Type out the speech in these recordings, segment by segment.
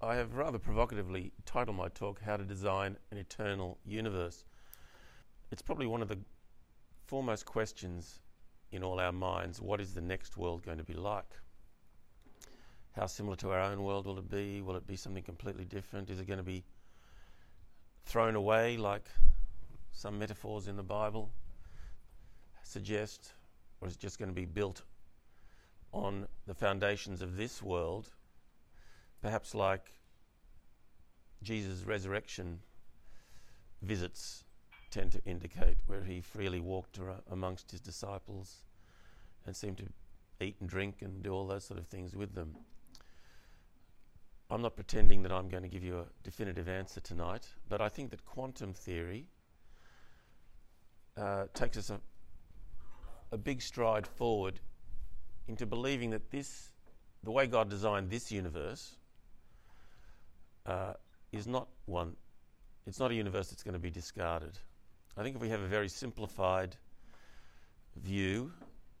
I have rather provocatively titled my talk How to Design an Eternal Universe. It's probably one of the foremost questions in all our minds what is the next world going to be like? How similar to our own world will it be? Will it be something completely different? Is it going to be thrown away like some metaphors in the Bible suggest? Or is it just going to be built on the foundations of this world? Perhaps like Jesus' resurrection visits tend to indicate, where he freely walked amongst his disciples and seemed to eat and drink and do all those sort of things with them. I'm not pretending that I'm going to give you a definitive answer tonight, but I think that quantum theory uh, takes us a, a big stride forward into believing that this, the way God designed this universe, uh, is not one, it's not a universe that's going to be discarded. I think if we have a very simplified view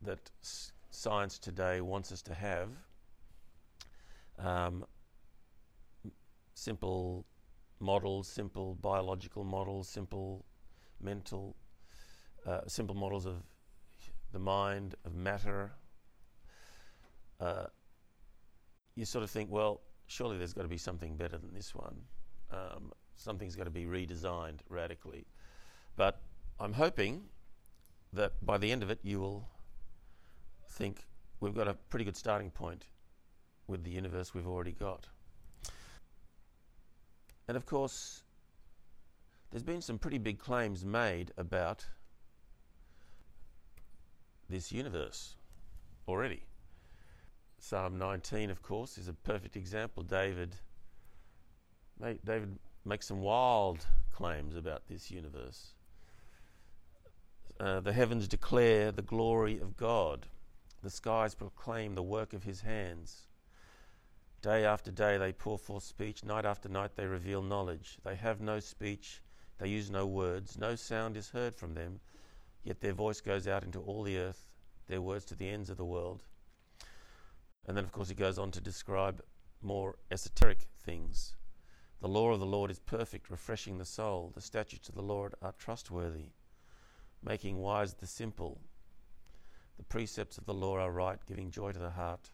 that s- science today wants us to have, um, simple models, simple biological models, simple mental, uh, simple models of the mind, of matter, uh, you sort of think, well, surely there's got to be something better than this one. Um, something's got to be redesigned radically. But I'm hoping that by the end of it, you will think we've got a pretty good starting point with the universe we've already got. And of course, there's been some pretty big claims made about this universe already. Psalm 19, of course, is a perfect example. David, David makes some wild claims about this universe. Uh, the heavens declare the glory of God. The skies proclaim the work of his hands. Day after day they pour forth speech. Night after night they reveal knowledge. They have no speech. They use no words. No sound is heard from them. Yet their voice goes out into all the earth, their words to the ends of the world. And then, of course, he goes on to describe more esoteric things. The law of the Lord is perfect, refreshing the soul. The statutes of the Lord are trustworthy making wise the simple. The precepts of the law are right, giving joy to the heart.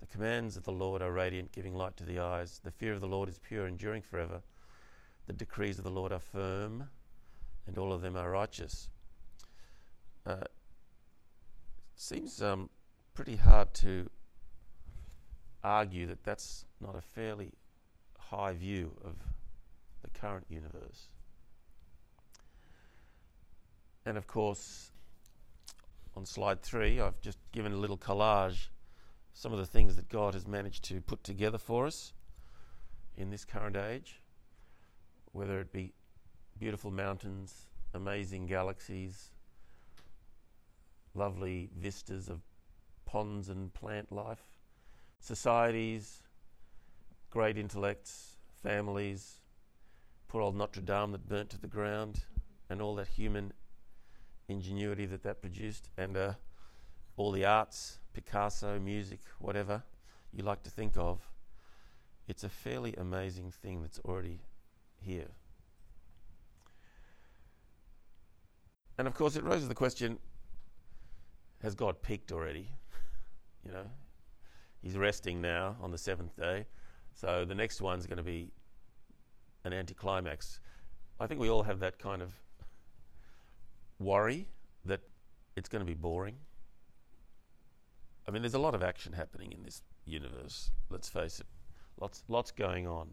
The commands of the Lord are radiant, giving light to the eyes. The fear of the Lord is pure, enduring forever. The decrees of the Lord are firm, and all of them are righteous. Uh, seems um, pretty hard to argue that that's not a fairly high view of the current universe. And of course, on slide three, I've just given a little collage some of the things that God has managed to put together for us in this current age, whether it be beautiful mountains, amazing galaxies, lovely vistas of ponds and plant life, societies, great intellects, families, poor old Notre Dame that burnt to the ground, and all that human ingenuity that that produced, and uh, all the arts, Picasso, music, whatever you like to think of. It's a fairly amazing thing that's already here. And of course, it raises the question has God peaked already? you know, he's resting now on the seventh day. So the next one's going to be an anticlimax. I think we all have that kind of worry that it's going to be boring. I mean, there's a lot of action happening in this universe. Let's face it, lots, lots going on.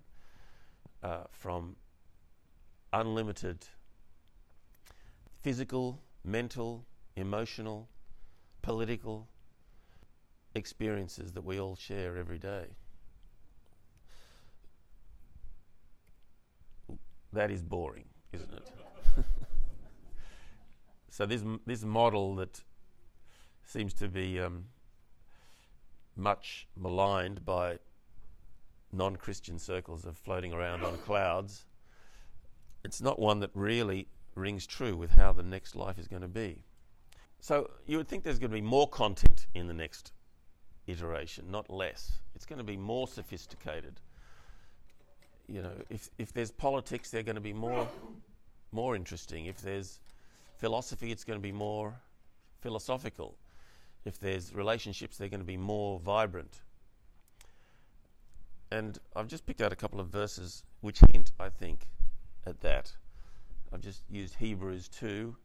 Uh, from unlimited physical, mental, emotional, political experiences that we all share every day. That is boring, isn't it? So this this model that seems to be um, much maligned by non-Christian circles of floating around on clouds. It's not one that really rings true with how the next life is going to be. So you would think there's going to be more content in the next iteration, not less. It's going to be more sophisticated. you know, if, if there's politics, they're going to be more, more interesting. If there's philosophy, it's going to be more philosophical. If there's relationships, they're going to be more vibrant. And I've just picked out a couple of verses which hint, I think, at that. I've just used Hebrews 2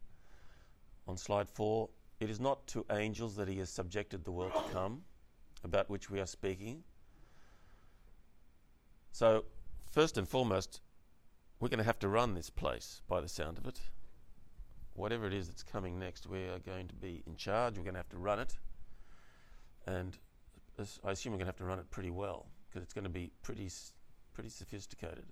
on slide 4. It is not to angels that he has subjected the world to come, about which we are speaking. So, first and foremost, we're going to have to run this place by the sound of it. Whatever it is that's coming next, we are going to be in charge. We're going to have to run it. And I assume we're going to have to run it pretty well because it's going to be pretty, pretty sophisticated.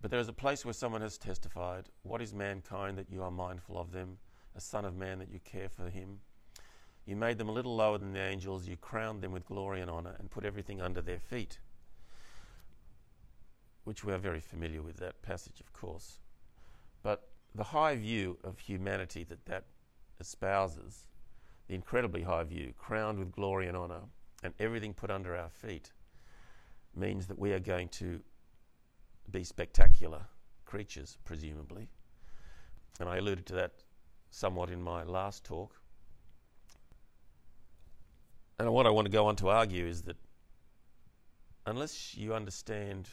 But there is a place where someone has testified, What is mankind that you are mindful of them, a son of man that you care for him? You made them a little lower than the angels, you crowned them with glory and honour, and put everything under their feet. Which we are very familiar with, that passage, of course. But the high view of humanity that that espouses, the incredibly high view, crowned with glory and honour, and everything put under our feet, means that we are going to be spectacular creatures, presumably. And I alluded to that somewhat in my last talk. And what I want to go on to argue is that unless you understand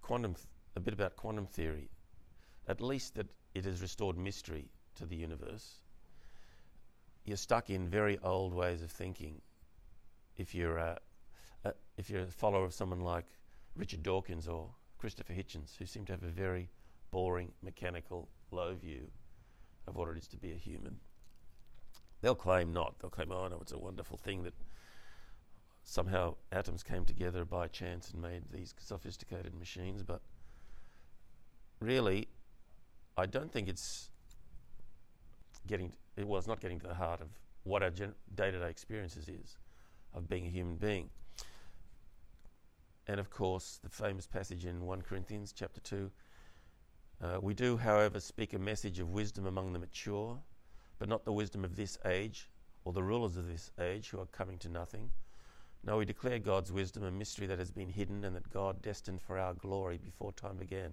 quantum, th- a bit about quantum theory, at least that it has restored mystery to the universe, you're stuck in very old ways of thinking. If you're a, a, if you're a follower of someone like Richard Dawkins or Christopher Hitchens, who seem to have a very boring, mechanical, low view of what it is to be a human. They'll claim not. They'll claim, oh no, it's a wonderful thing that somehow atoms came together by chance and made these sophisticated machines, but really, I don't think it's getting, it was not getting to the heart of what our day to day experiences is of being a human being. And of course, the famous passage in 1 Corinthians chapter 2 uh, we do, however, speak a message of wisdom among the mature, but not the wisdom of this age or the rulers of this age who are coming to nothing. No, we declare God's wisdom, a mystery that has been hidden and that God destined for our glory before time began.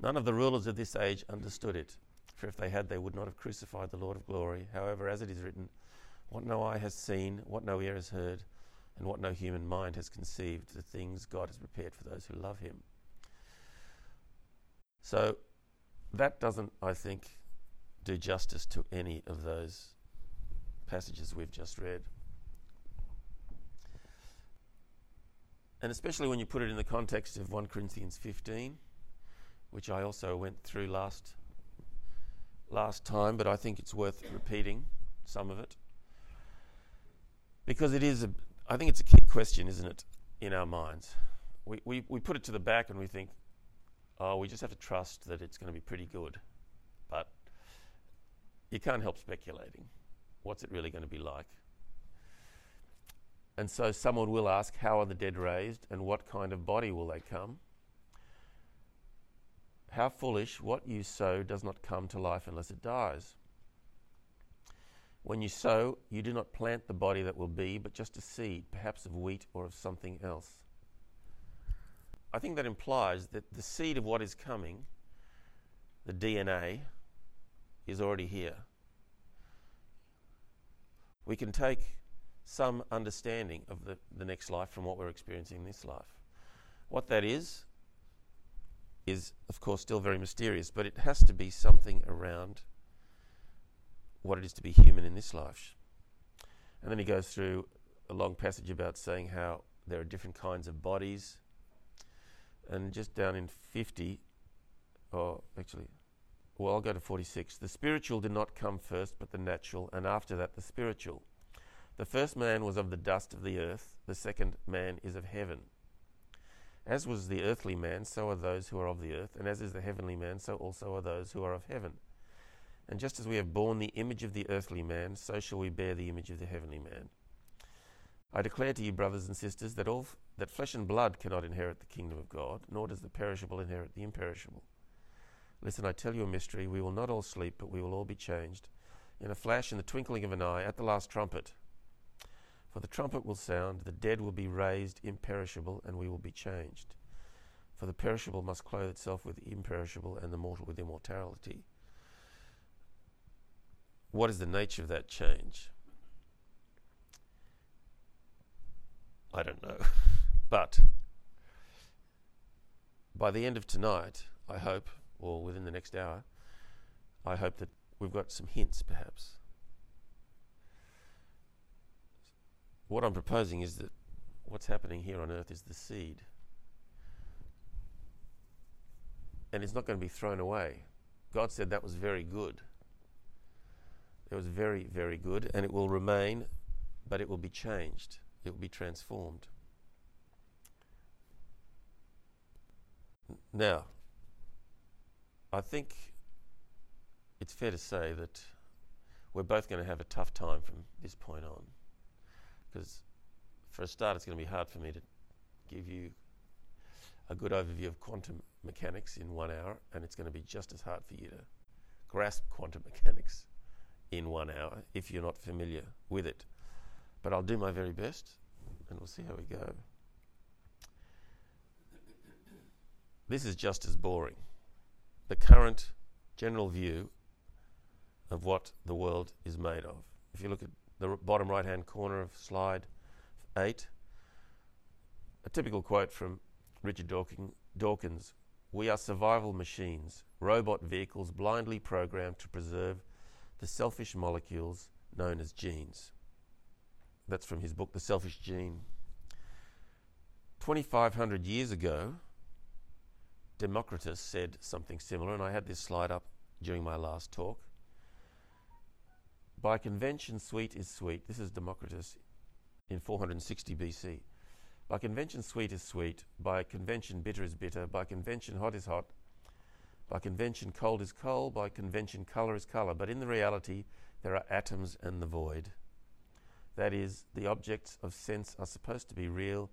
None of the rulers of this age understood it, for if they had, they would not have crucified the Lord of glory. However, as it is written, what no eye has seen, what no ear has heard, and what no human mind has conceived, the things God has prepared for those who love Him. So that doesn't, I think, do justice to any of those passages we've just read. And especially when you put it in the context of 1 Corinthians 15, which I also went through last last time, but I think it's worth repeating some of it. Because it is a I think it's a key question, isn't it, in our minds. We, we, we put it to the back and we think, oh, we just have to trust that it's going to be pretty good. But you can't help speculating. What's it really going to be like? And so someone will ask, how are the dead raised and what kind of body will they come? How foolish, what you sow does not come to life unless it dies. When you sow, you do not plant the body that will be, but just a seed, perhaps of wheat or of something else. I think that implies that the seed of what is coming, the DNA, is already here. We can take some understanding of the, the next life from what we're experiencing in this life. What that is, is of course still very mysterious, but it has to be something around what it is to be human in this life. And then he goes through a long passage about saying how there are different kinds of bodies and just down in 50, or actually, well, I'll go to 46. The spiritual did not come first, but the natural, and after that, the spiritual. The first man was of the dust of the earth, the second man is of heaven. As was the earthly man, so are those who are of the earth, and as is the heavenly man, so also are those who are of heaven. And just as we have borne the image of the earthly man, so shall we bear the image of the heavenly man. I declare to you, brothers and sisters, that all f- that flesh and blood cannot inherit the kingdom of God, nor does the perishable inherit the imperishable. Listen, I tell you a mystery. We will not all sleep, but we will all be changed. In a flash, in the twinkling of an eye, at the last trumpet. For the trumpet will sound, the dead will be raised imperishable, and we will be changed. For the perishable must clothe itself with imperishable, and the mortal with immortality. What is the nature of that change? I don't know. but by the end of tonight, I hope, or within the next hour, I hope that we've got some hints perhaps. What I'm proposing is that what's happening here on earth is the seed. And it's not going to be thrown away. God said that was very good. It was very, very good, and it will remain, but it will be changed, it will be transformed. Now, I think it's fair to say that we're both going to have a tough time from this point on. Because, for a start, it's going to be hard for me to give you a good overview of quantum mechanics in one hour, and it's going to be just as hard for you to grasp quantum mechanics in one hour if you're not familiar with it. But I'll do my very best, and we'll see how we go. This is just as boring. The current general view of what the world is made of. If you look at the bottom right hand corner of slide 8, a typical quote from Richard Dawkins We are survival machines, robot vehicles blindly programmed to preserve the selfish molecules known as genes. That's from his book, The Selfish Gene. 2,500 years ago, Democritus said something similar, and I had this slide up during my last talk. By convention, sweet is sweet. This is Democritus in 460 BC. By convention, sweet is sweet. By convention, bitter is bitter. By convention, hot is hot. By convention, cold is cold. By convention, color is color. But in the reality, there are atoms and the void. That is, the objects of sense are supposed to be real,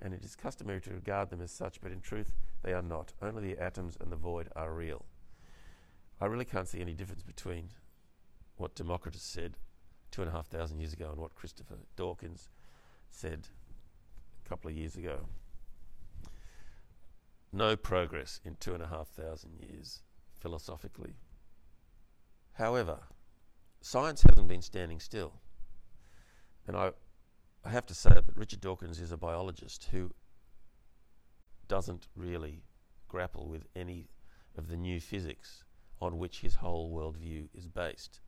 and it is customary to regard them as such, but in truth, they are not. Only the atoms and the void are real. I really can't see any difference between what Democritus said two and a half thousand years ago and what Christopher Dawkins said a couple of years ago. No progress in two and a half thousand years, philosophically. However, science hasn't been standing still. And I, I have to say it, but Richard Dawkins is a biologist who doesn't really grapple with any of the new physics on which his whole worldview is based.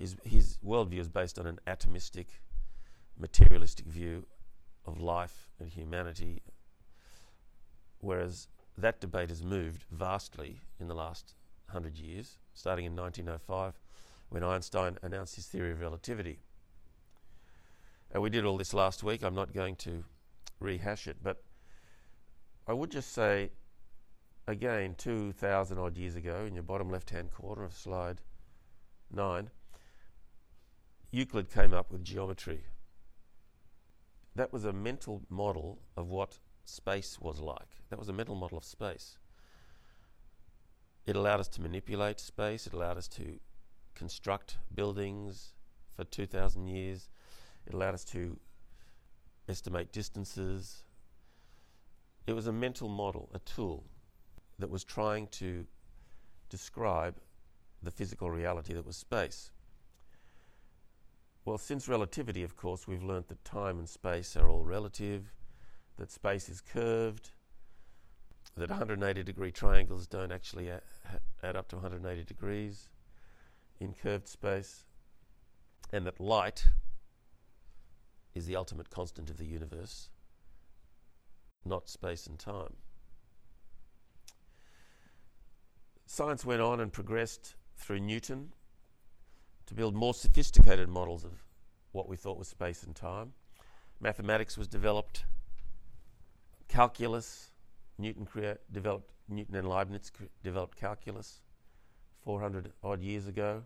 His, his worldview is based on an atomistic, materialistic view of life and humanity, whereas that debate has moved vastly in the last hundred years, starting in 1905 when Einstein announced his theory of relativity. And we did all this last week. I'm not going to rehash it, but I would just say, again, 2,000 odd years ago, in your bottom left hand corner of slide 9, Euclid came up with geometry. That was a mental model of what space was like. That was a mental model of space. It allowed us to manipulate space, it allowed us to construct buildings for 2,000 years, it allowed us to estimate distances, it was a mental model, a tool that was trying to describe the physical reality that was space. Well, since relativity, of course, we've learnt that time and space are all relative, that space is curved, that 180 degree triangles don't actually add up to 180 degrees in curved space, and that light is the ultimate constant of the universe not space and time. Science went on and progressed through Newton to build more sophisticated models of what we thought was space and time. Mathematics was developed, calculus, Newton crea- developed, Newton and Leibniz cre- developed calculus 400 odd years ago.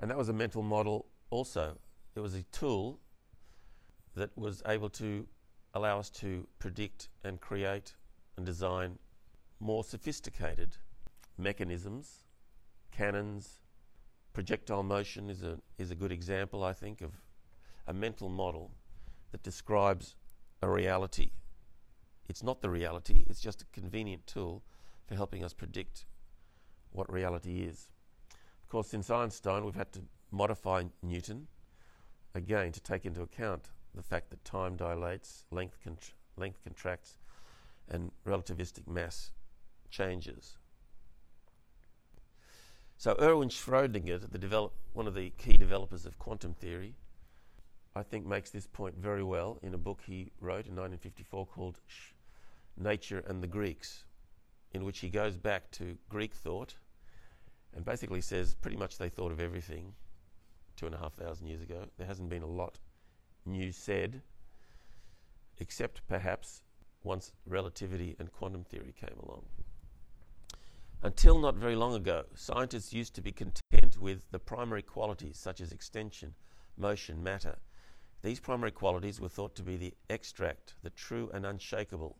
And that was a mental model also. It was a tool that was able to allow us to predict and create and design more sophisticated mechanisms, cannons. Projectile motion is a, is a good example, I think, of a mental model that describes a reality It's not the reality, it's just a convenient tool for helping us predict what reality is. Of course, since Einstein, we've had to modify Newton again to take into account the fact that time dilates, length, length contracts, and relativistic mass changes. So Erwin Schrödinger, develop, one of the key developers of quantum theory, I think makes this point very well in a book he wrote in 1954 called Nature and the Greeks, in which he goes back to Greek thought and basically says pretty much they thought of everything two and a half thousand years ago. There hasn't been a lot new said, except perhaps once relativity and quantum theory came along. Until not very long ago, scientists used to be content with the primary qualities such as extension, motion, matter. These primary qualities were thought to be the extract, the true and unshakable,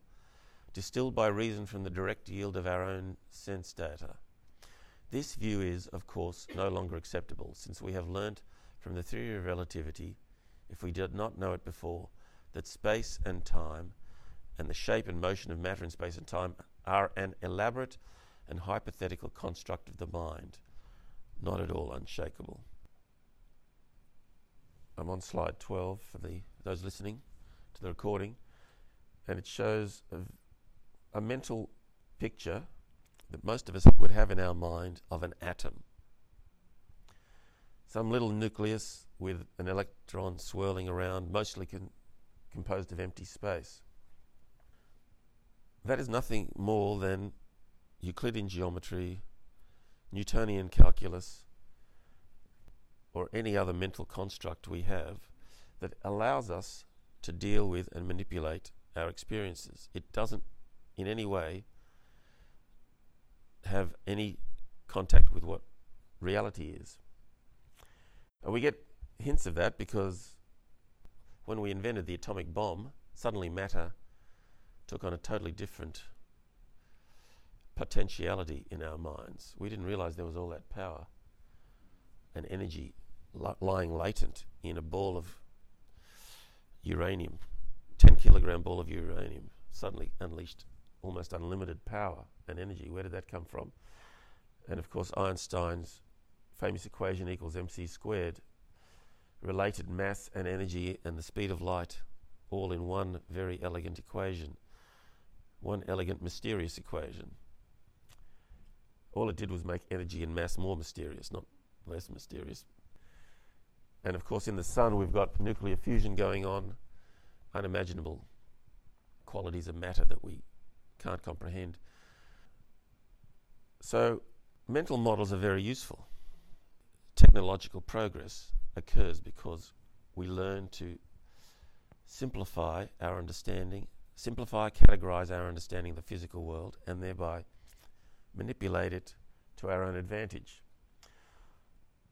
distilled by reason from the direct yield of our own sense data. This view is, of course, no longer acceptable, since we have learnt from the theory of relativity, if we did not know it before, that space and time and the shape and motion of matter in space and time are an elaborate and hypothetical construct of the mind, not at all unshakable. I'm on slide 12 for the those listening to the recording, and it shows a, a mental picture that most of us would have in our mind of an atom. Some little nucleus with an electron swirling around, mostly con- composed of empty space. That is nothing more than Euclidean geometry, Newtonian calculus, or any other mental construct we have that allows us to deal with and manipulate our experiences. It doesn't in any way have any contact with what reality is. And we get hints of that because when we invented the atomic bomb, suddenly matter took on a totally different potentiality in our minds. We didn't realize there was all that power and energy li- lying latent in a ball of uranium, 10 kilogram ball of uranium, suddenly unleashed almost unlimited power and energy. Where did that come from? And of course, Einstein's famous equation equals mc squared related mass and energy and the speed of light all in one very elegant equation, one elegant, mysterious equation. All it did was make energy and mass more mysterious, not less mysterious. And of course, in the sun, we've got nuclear fusion going on, unimaginable qualities of matter that we can't comprehend. So, mental models are very useful. Technological progress occurs because we learn to simplify our understanding, simplify, categorize our understanding of the physical world, and thereby manipulate it to our own advantage.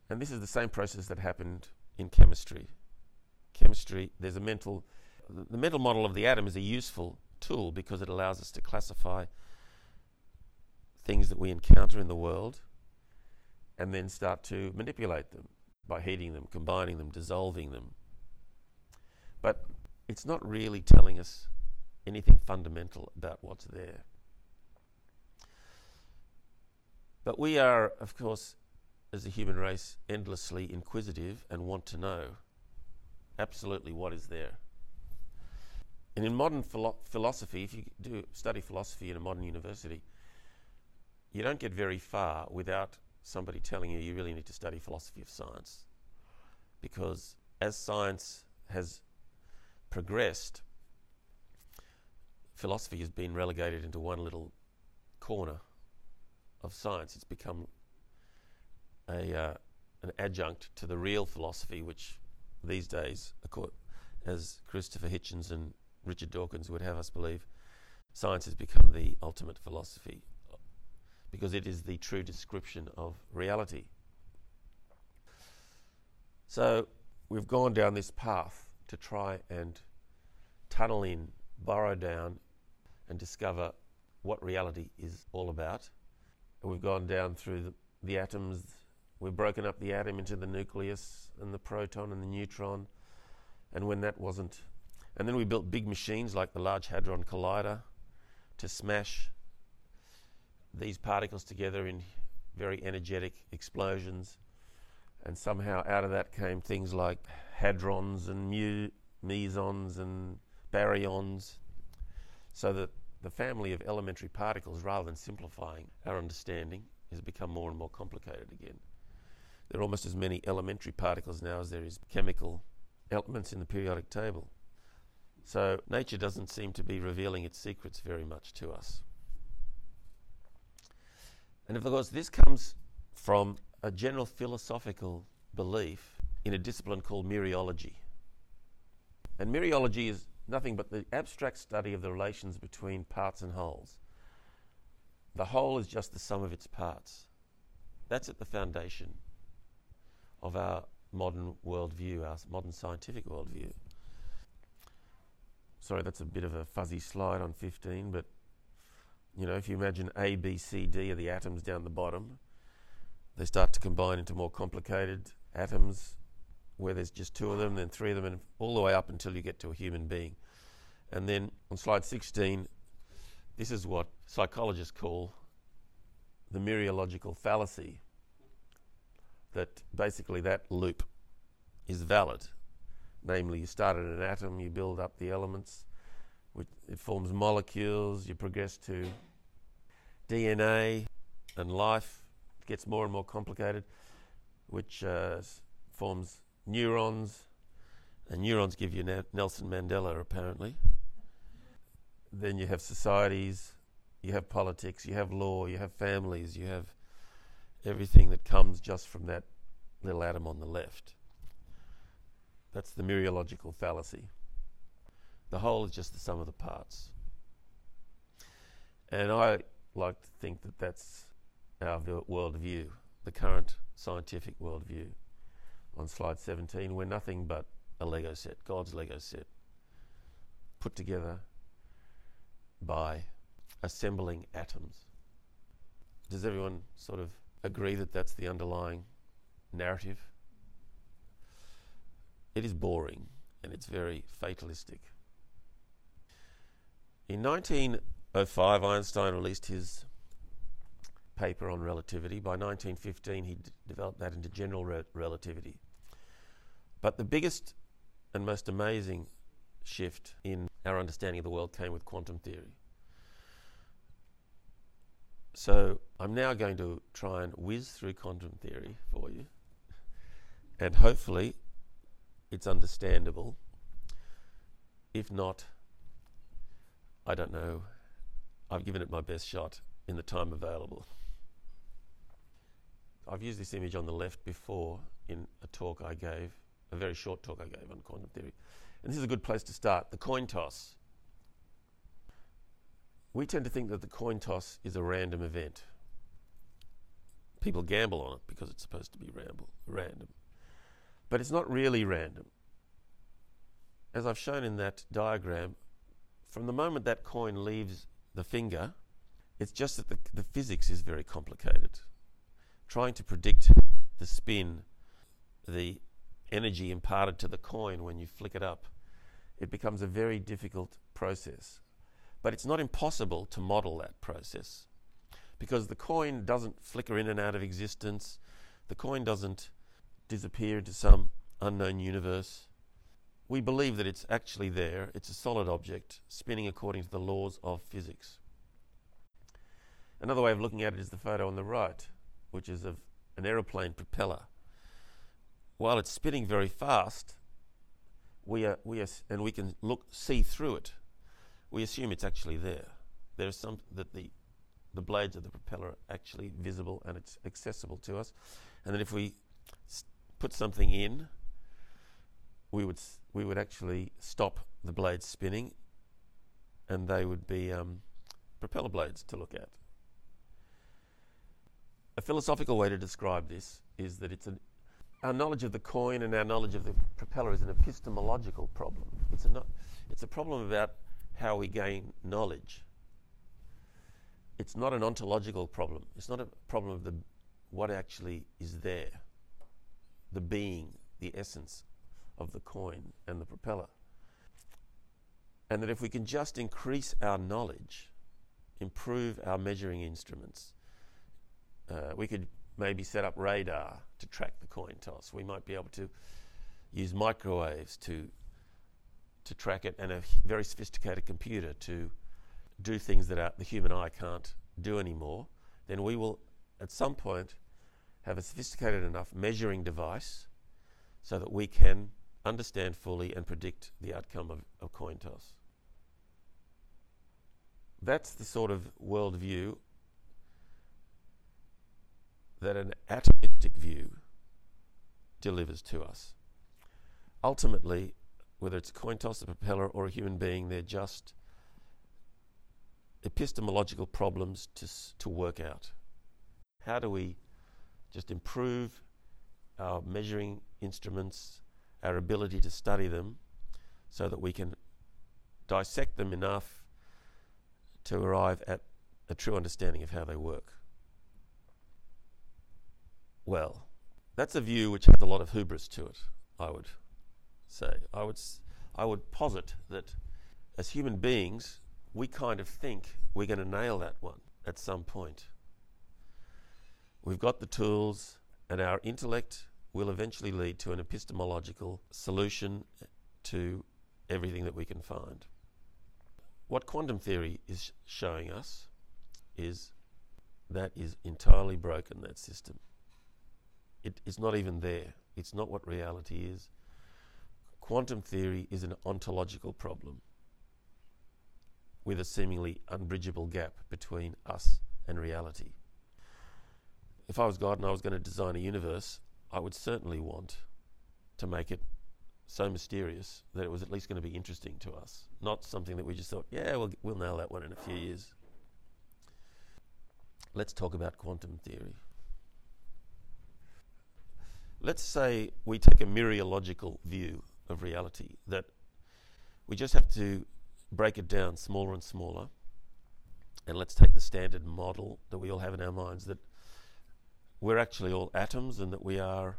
And this is the same process that happened in chemistry. Chemistry, there's a mental, the mental model of the atom is a useful tool because it allows us to classify things that we encounter in the world and then start to manipulate them by heating them, combining them, dissolving them. But it's not really telling us anything fundamental about what's there. But we are, of course, as a human race, endlessly inquisitive and want to know absolutely what is there. And in modern philo- philosophy, if you do study philosophy in a modern university, you don't get very far without somebody telling you you really need to study philosophy of science. Because as science has progressed, philosophy has been relegated into one little corner of science. It's become a, uh, an adjunct to the real philosophy, which these days, as Christopher Hitchens and Richard Dawkins would have us believe, science has become the ultimate philosophy because it is the true description of reality. So we've gone down this path to try and tunnel in, burrow down, and discover what reality is all about. And we've gone down through the, the atoms, we've broken up the atom into the nucleus and the proton and the neutron. And when that wasn't And then we built big machines like the Large Hadron Collider to smash these particles together in very energetic explosions. And somehow out of that came things like hadrons and mu- mesons and baryons. So that the family of elementary particles, rather than simplifying our understanding, has become more and more complicated again. There are almost as many elementary particles now as there is chemical elements in the periodic table. So nature doesn't seem to be revealing its secrets very much to us. And of course, this comes from a general philosophical belief in a discipline called mereology. And mereology is nothing but the abstract study of the relations between parts and wholes. The whole is just the sum of its parts. That's at the foundation of our modern worldview, our modern scientific worldview. Sorry, that's a bit of a fuzzy slide on 15, but you know, if you imagine A, B, C, D are the atoms down the bottom, they start to combine into more complicated atoms where there's just two of them, then three of them, and all the way up until you get to a human being. And then on slide 16, this is what psychologists call the mereological fallacy. That basically that loop is valid. Namely, you start at an atom, you build up the elements, it forms molecules, you progress to DNA and life gets more and more complicated, which uh, forms neurons, and neurons give you Nelson Mandela, apparently. Then you have societies, you have politics, you have law, you have families, you have everything that comes just from that little atom on the left. That's the mereological fallacy. The whole is just the sum of the parts. And I like to think that that's our worldview, the current scientific worldview. On slide 17, we're nothing but a Lego set, God's Lego set, put together by assembling atoms. Does everyone sort of agree that that's the underlying narrative? It is boring and it's very fatalistic. In 1905, Einstein released his paper on relativity. By 1915, he d- developed that into general re- relativity. But the biggest and most amazing shift in our understanding of the world came with quantum theory. So I'm now going to try and whiz through quantum theory for you, and hopefully it's understandable. If not, I don't know. I've given it my best shot in the time available. I've used this image on the left before in a talk I gave, a very short talk I gave on quantum theory. And this is a good place to start the coin toss. We tend to think that the coin toss is a random event. People gamble on it because it's supposed to be ramble, random. But it's not really random. As I've shown in that diagram, from the moment that coin leaves the finger, it's just that the, the physics is very complicated. Trying to predict the spin, the energy imparted to the coin when you flick it up, it becomes a very difficult process. But it's not impossible to model that process because the coin doesn't flicker in and out of existence, the coin doesn't disappear into some unknown universe. We believe that it's actually there, it's a solid object spinning according to the laws of physics. Another way of looking at it is the photo on the right, which is of an aeroplane propeller. While it's spinning very fast, we are, we are, and we can look see through it we assume it's actually there. There is some that the the blades of the propeller are actually visible and it's accessible to us. And then if we put something in, we would we would actually stop the blades spinning, and they would be um, propeller blades to look at. A philosophical way to describe this is that it's an our knowledge of the coin and our knowledge of the propeller is an epistemological problem. It's a, no, it's a problem about how we gain knowledge. It's not an ontological problem. It's not a problem of the what actually is there, the being, the essence of the coin and the propeller. And that if we can just increase our knowledge, improve our measuring instruments, uh, we could maybe set up radar to track the coin toss. We might be able to use microwaves to to track it and a very sophisticated computer to do things that our, the human eye can't do anymore, then we will at some point have a sophisticated enough measuring device so that we can understand fully and predict the outcome of a coin toss. That's the sort of worldview that an atomistic view delivers to us. Ultimately, whether it's a coin toss, a propeller, or a human being, they're just epistemological problems to, to work out. How do we just improve our measuring instruments, our ability to study them, so that we can dissect them enough to arrive at a true understanding of how they work? Well, that's a view which has a lot of hubris to it, I would say. I would, I would posit that as human beings, we kind of think we're going to nail that one at some point. We've got the tools, and our intellect will eventually lead to an epistemological solution to everything that we can find. What quantum theory is showing us is that is entirely broken, that system. It is not even there. It's not what reality is. Quantum theory is an ontological problem with a seemingly unbridgeable gap between us and reality. If I was God and I was going to design a universe, I would certainly want to make it so mysterious that it was at least going to be interesting to us, not something that we just thought, yeah, we'll, we'll nail that one in a few years. Let's talk about quantum theory. Let's say we take a mereological view of reality, that we just have to break it down smaller and smaller. And let's take the standard model that we all have in our minds that we're actually all atoms and that we are,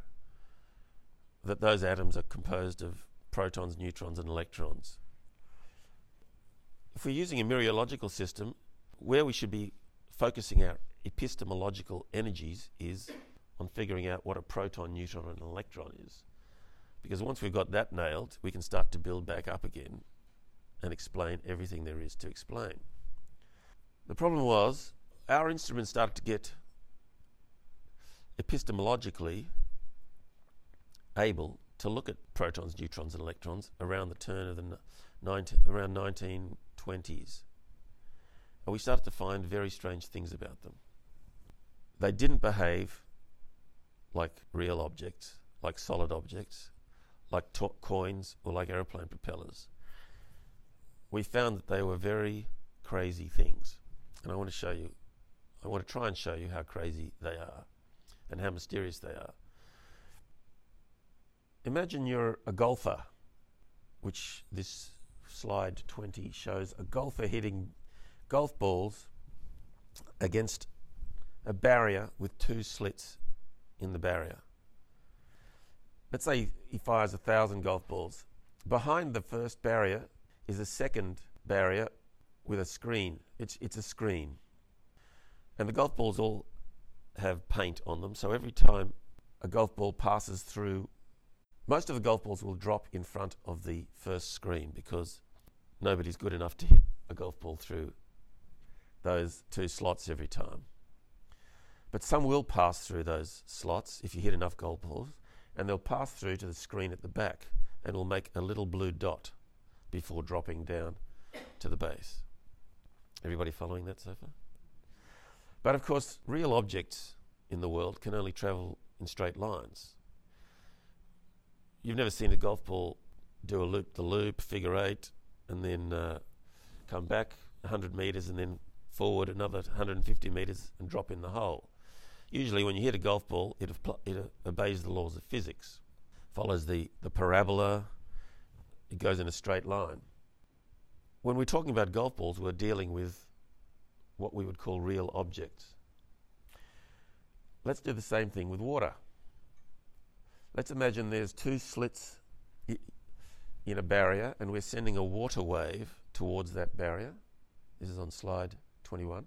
that those atoms are composed of protons, neutrons, and electrons. If we're using a mereological system, where we should be focusing our epistemological energies is on figuring out what a proton, neutron, and electron is. Because once we've got that nailed, we can start to build back up again and explain everything there is to explain. The problem was our instruments started to get epistemologically able to look at protons, neutrons, and electrons around the turn of the 19, around 1920s. And we started to find very strange things about them. They didn't behave like real objects, like solid objects, like to- coins, or like aeroplane propellers. We found that they were very crazy things. And I want to show you, I want to try and show you how crazy they are and how mysterious they are. Imagine you're a golfer, which this slide 20 shows a golfer hitting golf balls against a barrier with two slits in the barrier. Let's say he fires a thousand golf balls. Behind the first barrier is a second barrier with a screen. It's, it's a screen. And the golf balls all have paint on them, so every time a golf ball passes through, most of the golf balls will drop in front of the first screen because nobody's good enough to hit a golf ball through those two slots every time. But some will pass through those slots if you hit enough golf balls, and they'll pass through to the screen at the back and will make a little blue dot before dropping down to the base. Everybody following that so far? But of course, real objects in the world can only travel in straight lines. You've never seen a golf ball do a loop the loop, figure eight, and then uh, come back 100 metres and then forward another 150 metres and drop in the hole. Usually, when you hit a golf ball, it, it obeys the laws of physics, follows the, the parabola, it goes in a straight line. When we're talking about golf balls, we're dealing with what we would call real objects. Let's do the same thing with water. Let's imagine there's two slits in a barrier and we're sending a water wave towards that barrier. This is on slide 21.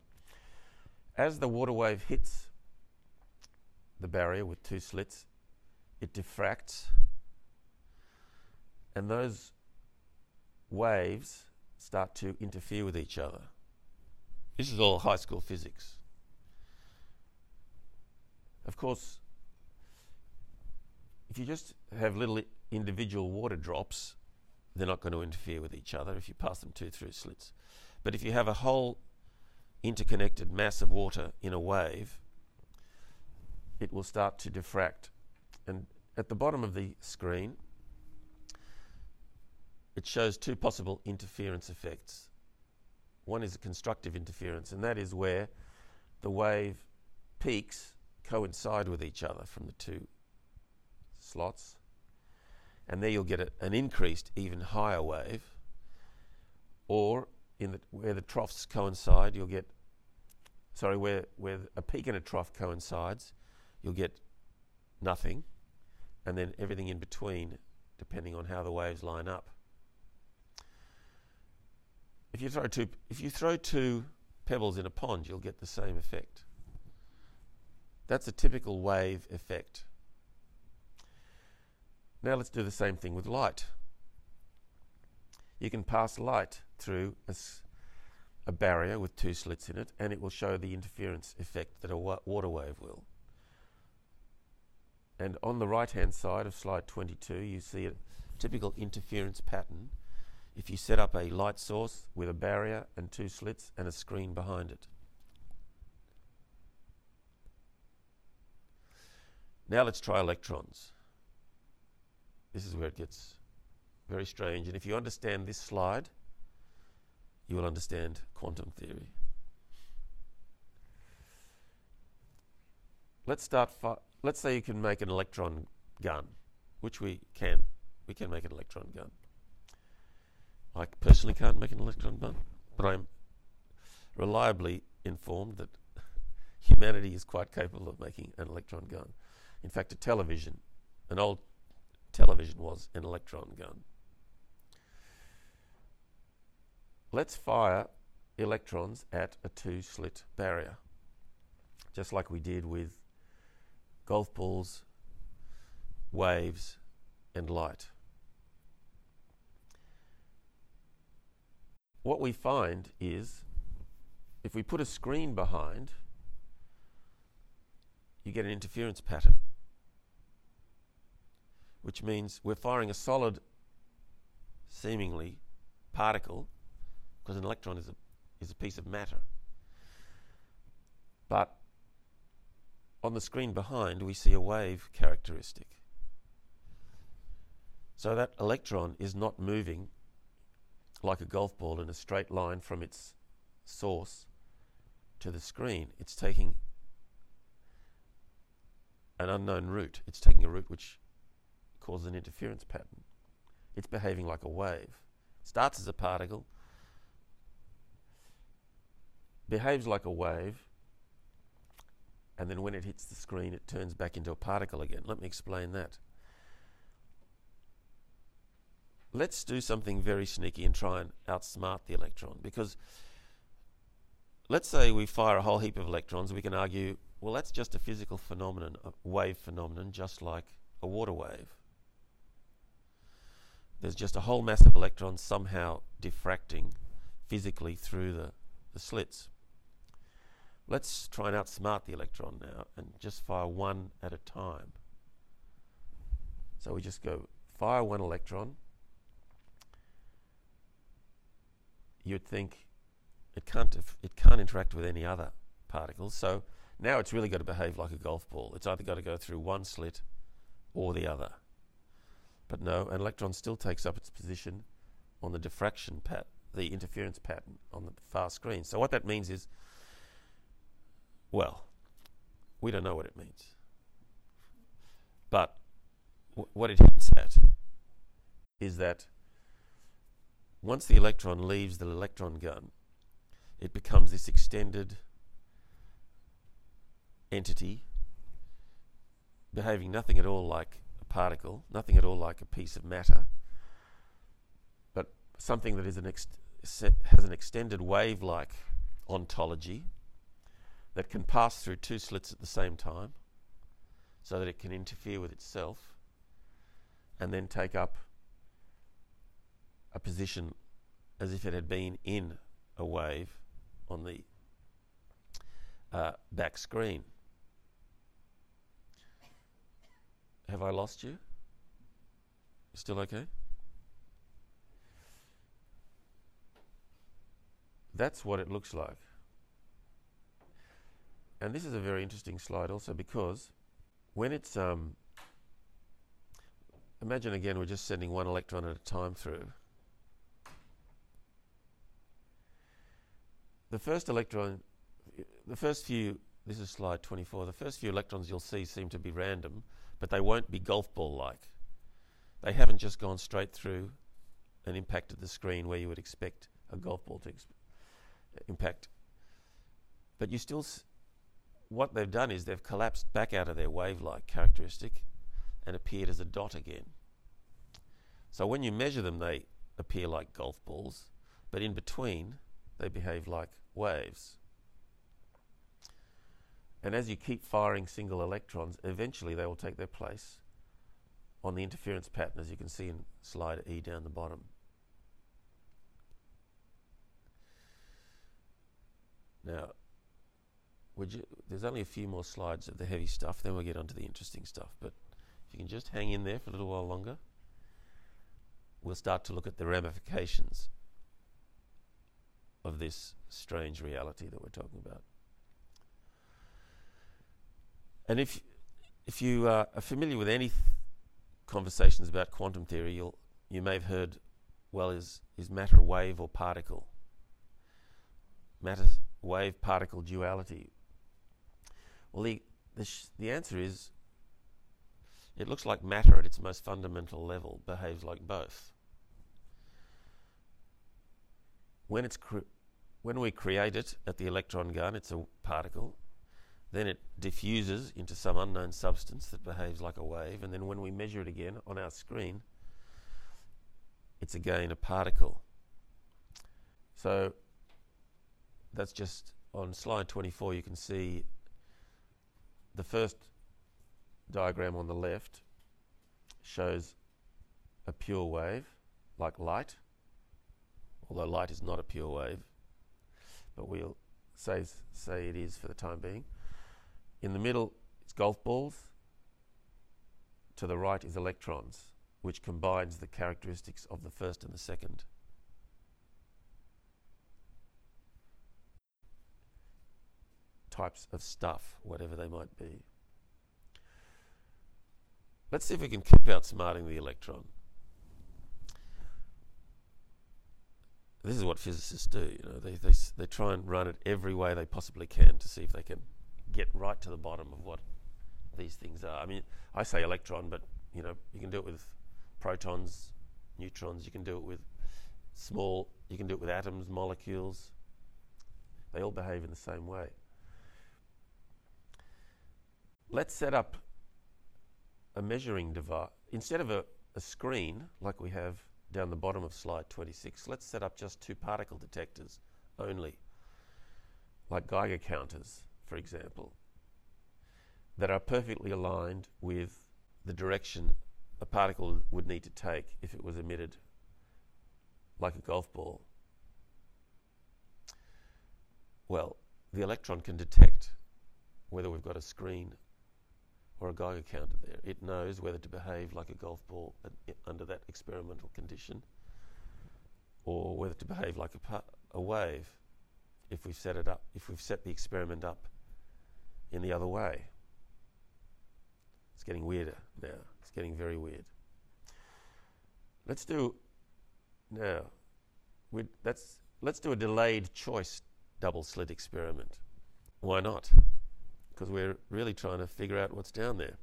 As the water wave hits the barrier with two slits, it diffracts, and those waves start to interfere with each other. This is all high school physics. Of course, if you just have little individual water drops, they're not going to interfere with each other if you pass them two through slits. But if you have a whole interconnected mass of water in a wave, it will start to diffract. And at the bottom of the screen, it shows two possible interference effects. One is a constructive interference, and that is where the wave peaks coincide with each other from the two slots. And there you'll get a, an increased, even higher wave. Or in the, where the troughs coincide, you'll get, sorry, where, where a peak and a trough coincides, you'll get nothing. And then everything in between, depending on how the waves line up. If you throw two, if you throw two pebbles in a pond, you'll get the same effect. That's a typical wave effect. Now let's do the same thing with light. You can pass light through a, a, barrier with two slits in it, and it will show the interference effect that a wa water wave will. And on the right hand side of slide 22, you see a typical interference pattern if you set up a light source with a barrier and two slits and a screen behind it. Now let's try electrons. This is where it gets very strange. And if you understand this slide, you will understand quantum theory. Let's start. let's say you can make an electron gun, which we can. We can make an electron gun. I personally can't make an electron gun, but I'm reliably informed that humanity is quite capable of making an electron gun. In fact, a television, an old television was an electron gun. Let's fire electrons at a two slit barrier, just like we did with golf balls, waves, and light. What we find is if we put a screen behind, you get an interference pattern which means we're firing a solid, seemingly, particle, because an electron is a, is a piece of matter. But on the screen behind, we see a wave characteristic. So that electron is not moving like a golf ball in a straight line from its source to the screen. It's taking an unknown route. It's taking a route which causes an interference pattern. It's behaving like a wave. Starts as a particle, behaves like a wave, and then when it hits the screen, it turns back into a particle again. Let me explain that. Let's do something very sneaky and try and outsmart the electron because let's say we fire a whole heap of electrons, we can argue, well, that's just a physical phenomenon, a wave phenomenon, just like a water wave there's just a whole mass of electrons somehow diffracting physically through the, the slits. Let's try and outsmart the electron now and just fire one at a time. So we just go fire one electron. You'd think it can't it can't interact with any other particles. So now it's really got to behave like a golf ball. It's either got to go through one slit or the other. But no, an electron still takes up its position on the diffraction pat, the interference pattern on the far screen. So what that means is, well, we don't know what it means. But what it hints at is that once the electron leaves the electron gun, it becomes this extended entity behaving nothing at all like a particle, nothing at all like a piece of matter, but something that is an has an extended wave-like ontology that can pass through two slits at the same time so that it can interfere with itself and then take up a position as if it had been in a wave on the uh, back screen. Have I lost you? Still okay? That's what it looks like. And this is a very interesting slide also because when it's um, imagine again we're just sending one electron at a time through. The first electron, the first few, this is slide 24, the first few electrons you'll see seem to be random, but they won't be golf ball like. They haven't just gone straight through and impacted the screen where you would expect a golf ball to impact. But you still, what they've done is they've collapsed back out of their wave-like characteristic and appeared as a dot again. So when you measure them, they appear like golf balls, but in between, they behave like waves. And as you keep firing single electrons, eventually they will take their place on the interference pattern, as you can see in slide E down the bottom. Now, you, there's only a few more slides of the heavy stuff, then we'll get onto the interesting stuff. But if you can just hang in there for a little while longer, we'll start to look at the ramifications of this strange reality that we're talking about. And if if you uh, are familiar with any th- conversations about quantum theory, you'll you may have heard, well, is is matter a wave or particle? Matter wave particle duality. Well, the the, sh- the answer is. It looks like matter at its most fundamental level behaves like both. When, it's cre- when we create it at the electron gun, it's a particle. Then it diffuses into some unknown substance that behaves like a wave. And then when we measure it again on our screen, it's again a particle. So that's just on slide 24, you can see the first diagram on the left shows a pure wave like light although light is not a pure wave, but we'll say, say it is for the time being. In the middle, it's golf balls. To the right is electrons, which combines the characteristics of the first and the second. Types of stuff, whatever they might be. Let's see if we can keep outsmarting the electron. This is what physicists do. You know, they, they, they try and run it every way they possibly can to see if they can get right to the bottom of what these things are. I mean, I say electron, but you know, you can do it with protons, neutrons. You can do it with small. You can do it with atoms, molecules. They all behave in the same way. Let's set up a measuring device instead of a, a screen like we have down the bottom of slide 26, let's set up just two particle detectors only, like Geiger counters, for example, that are perfectly aligned with the direction a particle would need to take if it was emitted like a golf ball. Well, the electron can detect whether we've got a screen or a Geiger counter there. It knows whether to behave like a golf ball under that experimental condition or whether to behave like a, a wave if we've set it up, if we've set the experiment up in the other way. It's getting weirder now. It's getting very weird. Let's do now. That's let's do a delayed choice double slit experiment. Why not? Because we're really trying to figure out what's down there.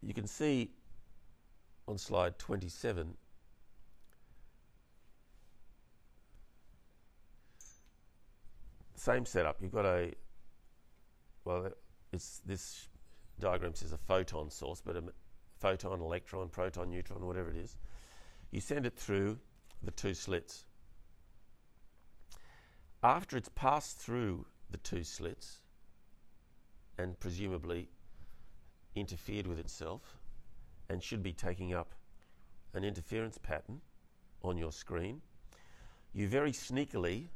You can see on slide 27 same setup. You've got a well, it's this diagram says a photon source, but a photon, electron, proton, neutron, whatever it is. You send it through the two slits. After it's passed through the two slits and presumably interfered with itself and should be taking up an interference pattern on your screen, you very sneakily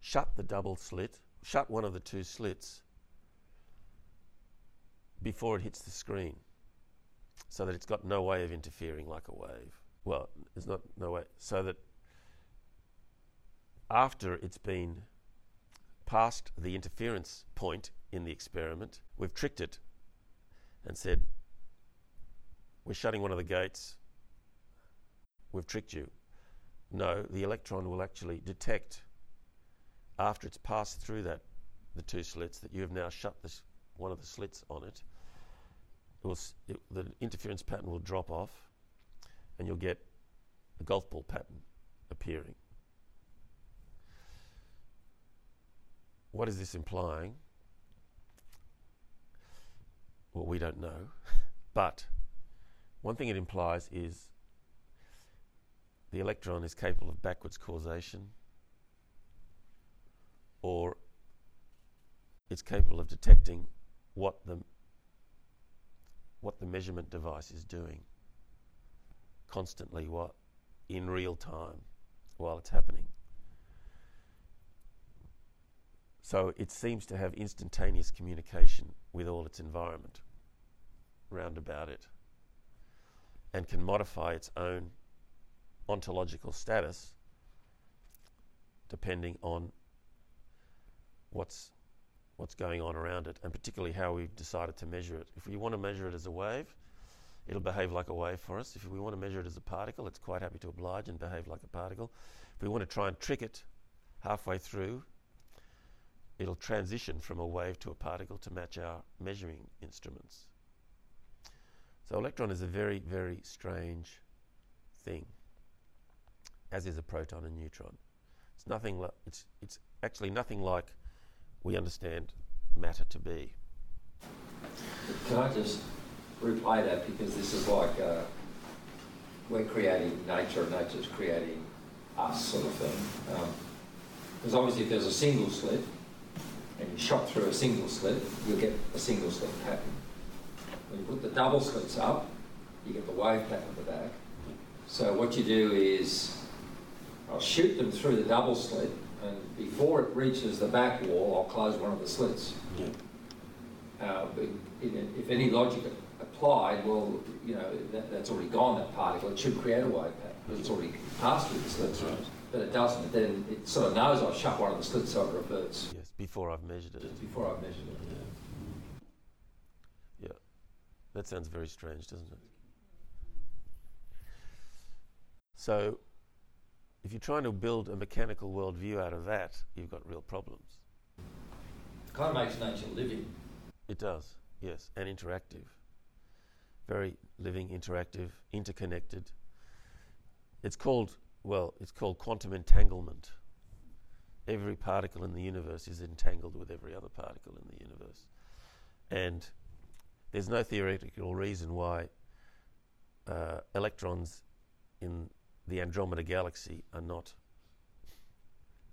shut the double slit, shut one of the two slits before it hits the screen so that it's got no way of interfering like a wave. Well, there's not no way. So that after it's been past the interference point in the experiment, we've tricked it and said, We're shutting one of the gates. We've tricked you. No, the electron will actually detect after it's passed through that the two slits that you have now shut this one of the slits on it it will, it, the interference pattern will drop off and you'll get a golf ball pattern appearing. What is this implying? Well, we don't know. but one thing it implies is the electron is capable of backwards causation or it's capable of detecting what the what the measurement device is doing constantly what in real time while it's happening so it seems to have instantaneous communication with all its environment round about it and can modify its own ontological status depending on what's what's going on around it, and particularly how we've decided to measure it. If we want to measure it as a wave, it'll behave like a wave for us. If we want to measure it as a particle, it's quite happy to oblige and behave like a particle. If we want to try and trick it halfway through, it'll transition from a wave to a particle to match our measuring instruments. So electron is a very, very strange thing, as is a proton and neutron. It's nothing. Li- it's it's actually nothing like we understand matter to be. Can I just replay that because this is like uh, we're creating nature nature's creating us sort of thing. Um, because obviously if there's a single slit and you shot through a single slit, you'll get a single slit pattern. When you put the double slits up, you get the wave pattern at the back. So what you do is I'll shoot them through the double slit and before it reaches the back wall, I'll close one of the slits. Yeah. Uh, if any logic applied, well, you know, that, that's already gone, that particle. It should create a wave pattern it's already passed through the slits. Right. But it doesn't. Then it sort of knows I've shut one of the slits so it reverts. Before I've measured it. Just before I've measured it. Yeah. Yeah. That sounds very strange, doesn't it? So, if you're trying to build a mechanical worldview out of that, you've got real problems. It kind of makes nature living. It does, yes, and interactive. Very living, interactive, interconnected. It's called, well, it's called quantum entanglement. Every particle in the universe is entangled with every other particle in the universe. And there's no theoretical reason why uh, electrons in the Andromeda galaxy are not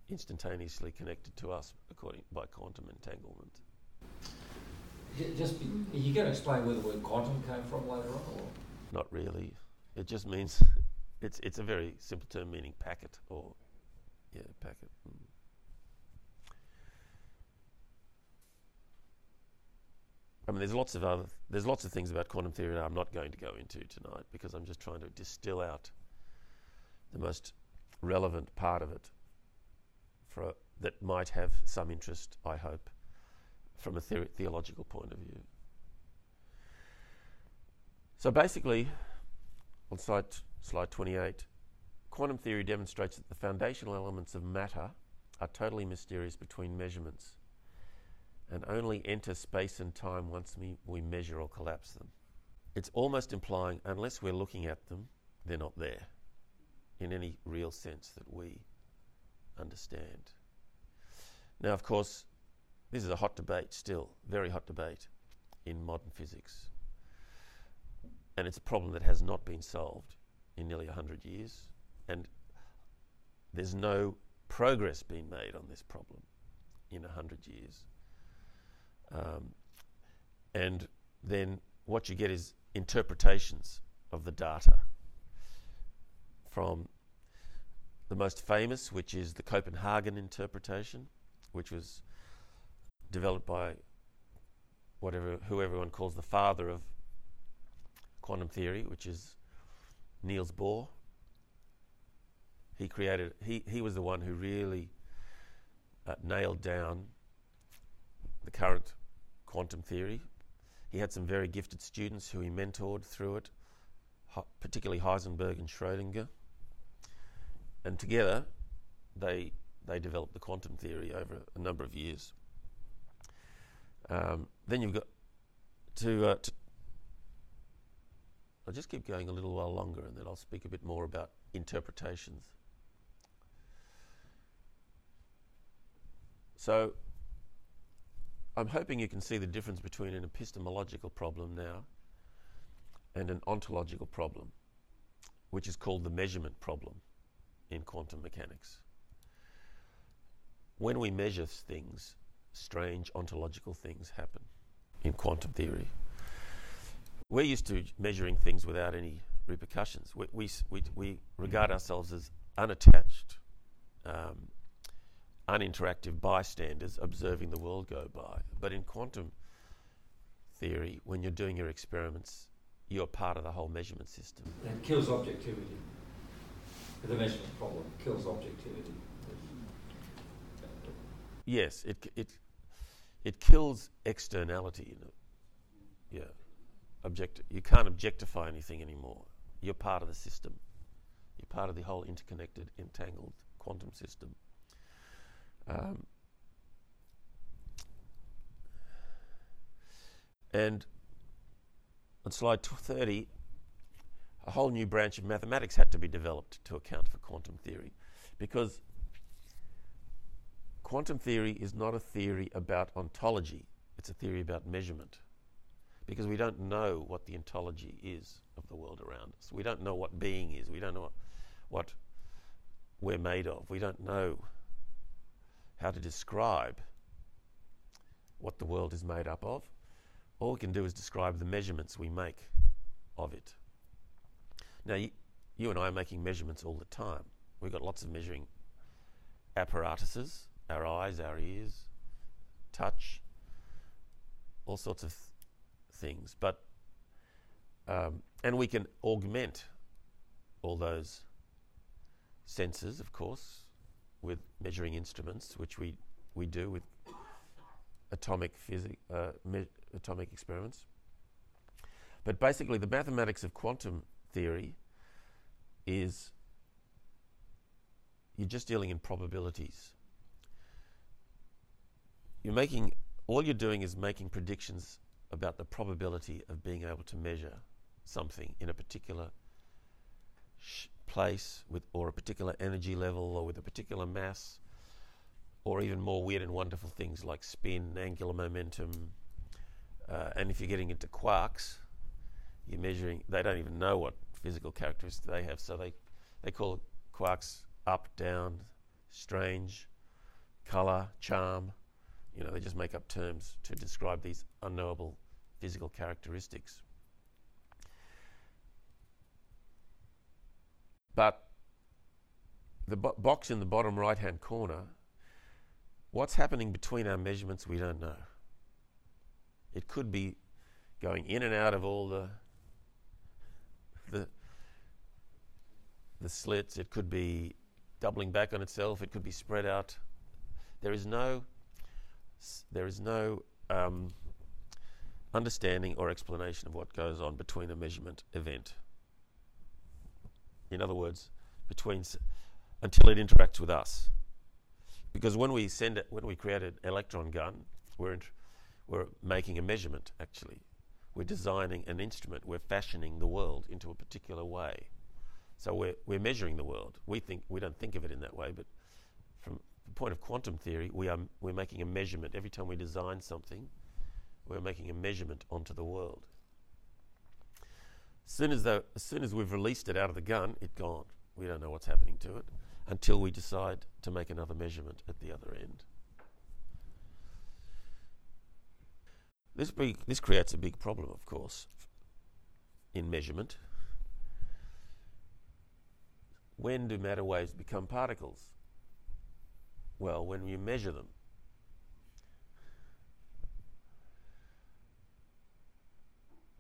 instantaneously connected to us according by quantum entanglement. Just, be, are you going to explain where the word quantum came from later on, or? Not really. It just means it's it's a very simple term meaning packet or yeah packet. Mm. I mean, there's lots of other there's lots of things about quantum theory that I'm not going to go into tonight because I'm just trying to distill out the most relevant part of it for that might have some interest, I hope, from a the- theological point of view. So basically, on slide, slide 28, quantum theory demonstrates that the foundational elements of matter are totally mysterious between measurements and only enter space and time once we, measure or collapse them. It's almost implying, unless we're looking at them, they're not there in any real sense that we understand. Now, of course, this is a hot debate still, very hot debate in modern physics. And it's a problem that has not been solved in nearly 100 years, and there's no progress being made on this problem in 100 years. Um, and then what you get is interpretations of the data from the most famous, which is the Copenhagen interpretation, which was developed by whatever who everyone calls the father of quantum theory, which is Niels Bohr. He created he, he was the one who really uh, nailed down the current quantum theory. He had some very gifted students who he mentored through it, particularly Heisenberg and Schrödinger. And together, they they developed the quantum theory over a number of years. Um, then you've got to, uh, to, I'll just keep going a little while longer and then I'll speak a bit more about interpretations. So, I'm hoping you can see the difference between an epistemological problem now and an ontological problem, which is called the measurement problem in quantum mechanics. When we measure things, strange ontological things happen in quantum theory. We're used to measuring things without any repercussions. We, we, we, we regard ourselves as unattached, um, uninteractive bystanders observing the world go by. But in quantum theory, when you're doing your experiments, you're part of the whole measurement system. It kills objectivity. The measurement problem kills objectivity. Yes, it, it, it kills externality. Yeah, object. You can't objectify anything anymore. You're part of the system. You're part of the whole interconnected, entangled quantum system. Um, and on slide 30, a whole new branch of mathematics had to be developed to account for quantum theory because quantum theory is not a theory about ontology, it's a theory about measurement. Because we don't know what the ontology is of the world around us. We don't know what being is. We don't know what, what we're made of. We don't know how to describe what the world is made up of. All we can do is describe the measurements we make of it. Now, you, you and I are making measurements all the time. We've got lots of measuring apparatuses our eyes, our ears, touch, all sorts of th- things. But um, and we can augment all those senses, of course, with measuring instruments, which we we do with atomic physics, uh, atomic experiments. But basically, the mathematics of quantum theory is you're just dealing in probabilities you're making all you're doing is making predictions about the probability of being able to measure something in a particular place with or a particular energy level or with a particular mass or even more weird and wonderful things like spin, angular momentum. Uh, and if you're getting into quarks, you're measuring, they don't even know what physical characteristics they have, so they, they call quarks up, down, strange, color, charm. You know, they just make up terms to describe these unknowable physical characteristics. But the bo- box in the bottom right hand corner, what's happening between our measurements, we don't know. It could be going in and out of all the the the slits. It could be doubling back on itself. It could be spread out. There is no there is no um, understanding or explanation of what goes on between a measurement event. In other words, between until it interacts with us. Because when we send it, when we create an electron gun, we're, we're making a measurement actually. We're designing an instrument, we're fashioning the world into a particular way. So we're, we're measuring the world. We think we don't think of it in that way, but from the point of quantum theory, we are we're making a measurement every time we design something. We're making a measurement onto the world. As soon as, the, as soon as we've released it out of the gun, it's gone. We don't know what's happening to it until we decide to make another measurement at the other end. This, this creates a big problem, of course, in measurement. When do matter waves become particles? Well, when you measure them.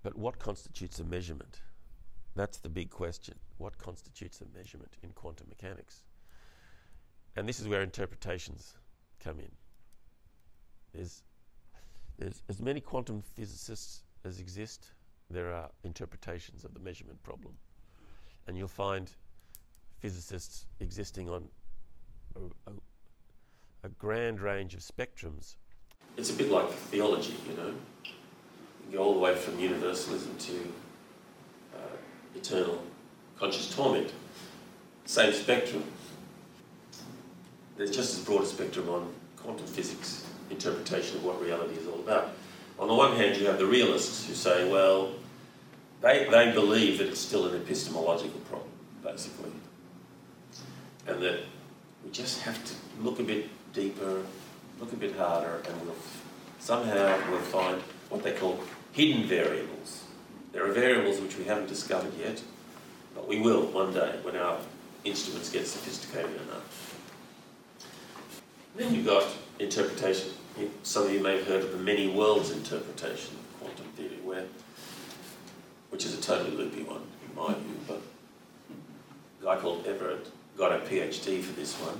But what constitutes a measurement? That's the big question. What constitutes a measurement in quantum mechanics? And this is where interpretations come in. There's, there's as many quantum physicists as exist, there are interpretations of the measurement problem. And you'll find physicists existing on a, a, a grand range of spectrums. It's a bit like theology, you know. Go all the way from universalism to uh, eternal conscious torment. Same spectrum there's just as broad a spectrum on quantum physics interpretation of what reality is all about. On the one hand, you have the realists who say, well, they, they believe that it's still an epistemological problem, basically. And that we just have to look a bit deeper, look a bit harder, and we'll somehow we'll find what they call hidden variables. There are variables which we haven't discovered yet, but we will one day when our instruments get sophisticated enough. Then you've got interpretation. Some of you may have heard of the many worlds interpretation of quantum theory, where, which is a totally loopy one in my view, but a guy called Everett got a PhD for this one.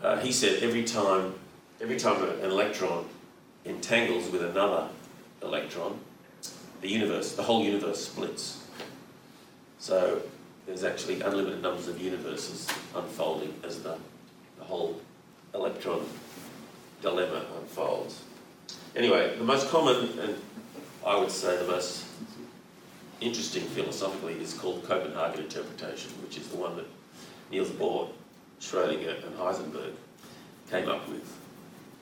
Uh, he said every time, every time an electron entangles with another Uh, electron, the universe, the whole universe splits. So there's actually unlimited numbers of universes unfolding as the, the whole electron dilemma unfolds. Anyway, the most common, and I would say the most interesting philosophically, is called Copenhagen interpretation, which is the one that Niels Bohr, Schrödinger, and Heisenberg came up with.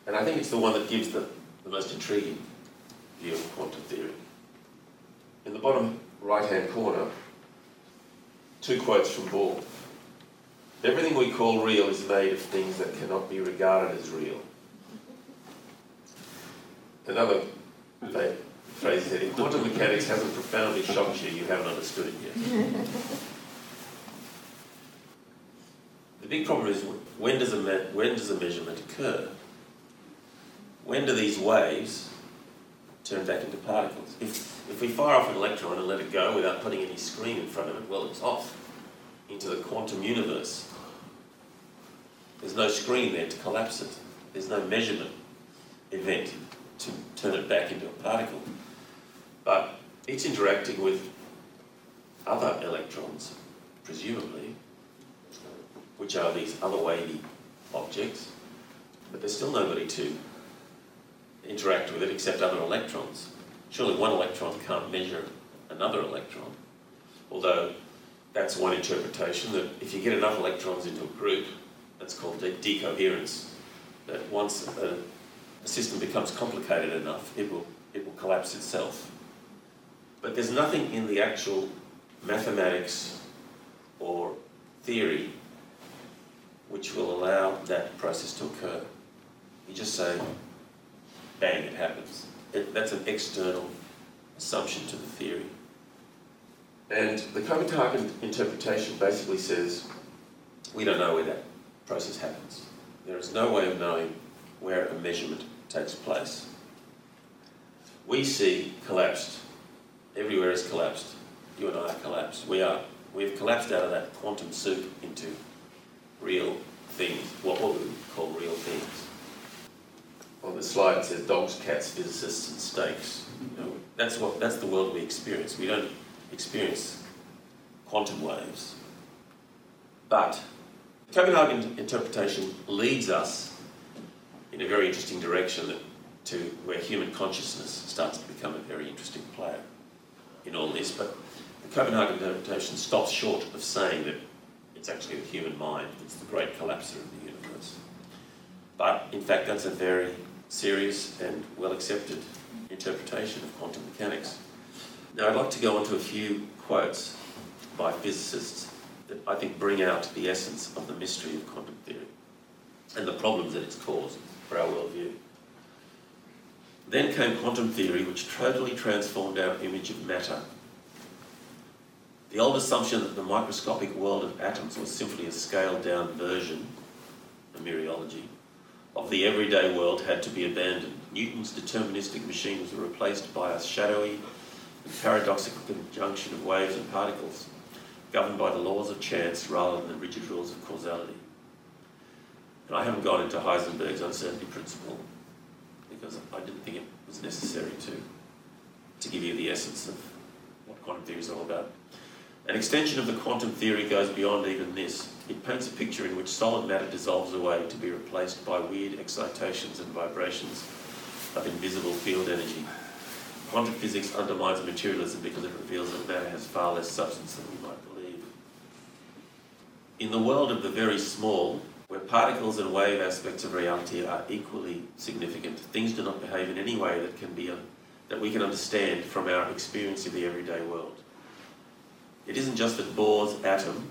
And I think it's the one that gives the, the most intriguing view of quantum theory. In the bottom right hand corner, two quotes from Bohr. Everything we call real is made of things that cannot be regarded as real. Another phrase is that if quantum mechanics hasn't profoundly shocked you, you haven't understood it yet. the big problem is when does, a when does a measurement occur? When do these waves turn back into particles? If, if we fire off an electron and let it go without putting any screen in front of it, well, it's off into the quantum universe. There's no screen there to collapse it. There's no measurement event to turn it back into a particle. But it's interacting with other electrons, presumably, which are these other wavy objects, but there's still nobody to interact with it except other electrons. Surely one electron can't measure another electron, although that's one interpretation that if you get enough electrons into a group, that's called de- decoherence. That once a, a system becomes complicated enough, it will, it will collapse itself. But there's nothing in the actual mathematics or theory which will allow that process to occur. You just say, bang, it happens. It, that's an external assumption to the theory. And the Copenhagen interpretation basically says we don't know where that process happens. There is no way of knowing where a measurement takes place. We see collapsed. Everywhere is collapsed. You and I are collapsed. We are. We've collapsed out of that quantum soup into real things, what we call real things. On the slide says dogs, cats, physicists, and steaks. You know, that's what that's the world we experience. We don't experience quantum waves. But the Copenhagen interpretation leads us in a very interesting direction to where human consciousness starts to become a very interesting player in all this. But the Copenhagen interpretation stops short of saying that it's actually the human mind that's the great collapser of the universe. But in fact, that's a very serious and well accepted interpretation of quantum mechanics. Now, I'd like to go on to a few quotes by physicists that I think bring out the essence of the mystery of quantum theory and the problems that it's caused for our worldview. Then came quantum theory, which totally transformed our image of matter. The old assumption that the microscopic world of atoms was simply a scaled down version, a mereology, of the everyday world had to be abandoned. Newton's deterministic machines were replaced by a shadowy and paradoxical conjunction of waves and particles, governed by the laws of chance rather than the rigid rules of causality. And I haven't gone into Heisenberg's uncertainty principle because I didn't think it was necessary to, to give you the essence of what quantum theory is all about. An extension of the quantum theory goes beyond even this. It paints a picture in which solid matter dissolves away to be replaced by weird excitations and vibrations of invisible field energy. Quantum physics undermines materialism because it reveals that matter has far less substance than we might believe. In the world of the very small, where particles and wave aspects of reality are equally significant, things do not behave in any way that can be un- that we can understand from our experience of the everyday world. It isn't just that Bohr's atom,